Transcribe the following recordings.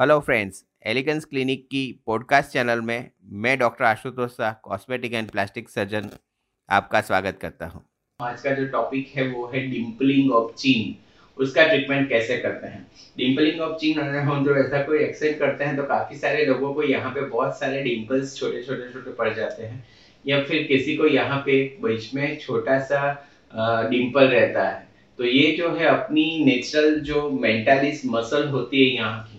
Hello friends elegance clinic की podcast channel में मैं doctor Ashutosh Shah cosmetic and plastic surgeon आपका स्वागत करता हूँ। आज का जो टॉपिक है, वो है डिम्पलिंग ऑफ़ चीन उसका ट्रीटमेंट कैसे करते हैं? डिम्पलिंग ऑफ़ चीन हम जो ऐसा कोई एक्सरसाइज करते हैं तो काफ़ी सारे लोगों को यहाँ पे बहुत सारे डिम्पल्स छोटे छोटे छोटे पड़ जाते हैं। या फिर किसी को यहाँ पे बीच में छोटा सा डिम्पल रहता है। तो ये जो है, अपनी नेचुरल जो मेंटालिस मसल होती है यहाँ की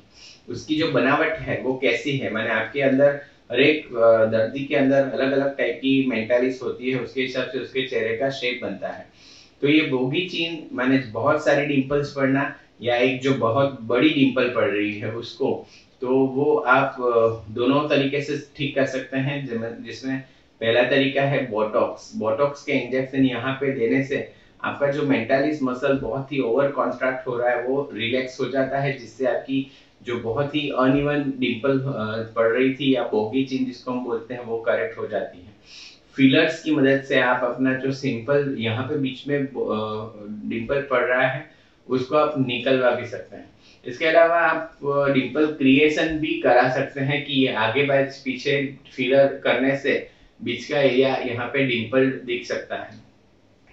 उसकी जो बनावट है, वो कैसी है? मैंने आपके अंदर, हर एक दर्दी के अंदर अलग अलग टाइप की मेंटालिस होती है, उसके हिसाब से उसके चेहरे का शेप बनता है। तो ये बोगी चीन, मैंने बहुत सारी डिम्पल्स पढ़ना, या एक जो बहुत बड़ी डिम्पल पड़ रही है उसको तो वो आप दोनों तरीके से ठीक कर सकते हैं जिसमें पहला तरीका है बोटॉक्स बोटॉक्स के इंजेक्शन यहाँ पे देने से आपका जो मेंटालिस मसल बहुत ही ओवर कॉन्स्ट्रक्ट हो रहा है, वो रिलैक्स हो जाता है, जिससे आपकी जो बहुत ही अनइवन डिम्पल पड़ रही थी या बोगी चिन जिसको हम बोलते हैं, वो करेक्ट हो जाती है। फिलर्स की मदद से आप अपना जो सिंपल यहाँ पे बीच में डिम्पल पड़ रहा है, उसको आप निकलवा भी सकते हैं। इसके अलावा आप डिम्पल क्रिएशन भी करा सकते हैं कि आगे बैच पीछे फिलर करने से बीच का एरिया यहाँ पे डिम्पल दिख सकता है।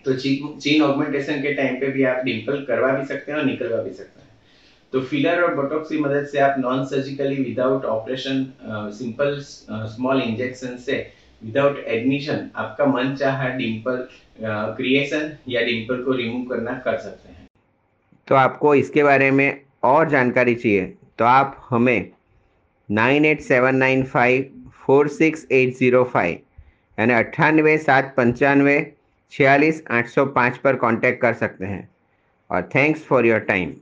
तो चीन ऑगमेंटेशन के टाइम पे भी आप डिम्पल करवा भी सकते हैं और निकलवा भी सकते हैं। तो फिलर और बोटॉक्स की मदद से आप non surgically without operation simple small injection से विदाउट एडमिशन आपका मन चाहा डिम्पल क्रिएशन या डिम्पल को रिमूव करना कर सकते हैं। तो आपको इसके बारे में और जानकारी चाहिए तो आप हमें nine eight seven nine five four six eight zero five यानी अट्ठानवे सात पंचानवे छियालीस आठ सौ पाँच पर कांटेक्ट कर सकते हैं। और थैंक्स फॉर योर टाइम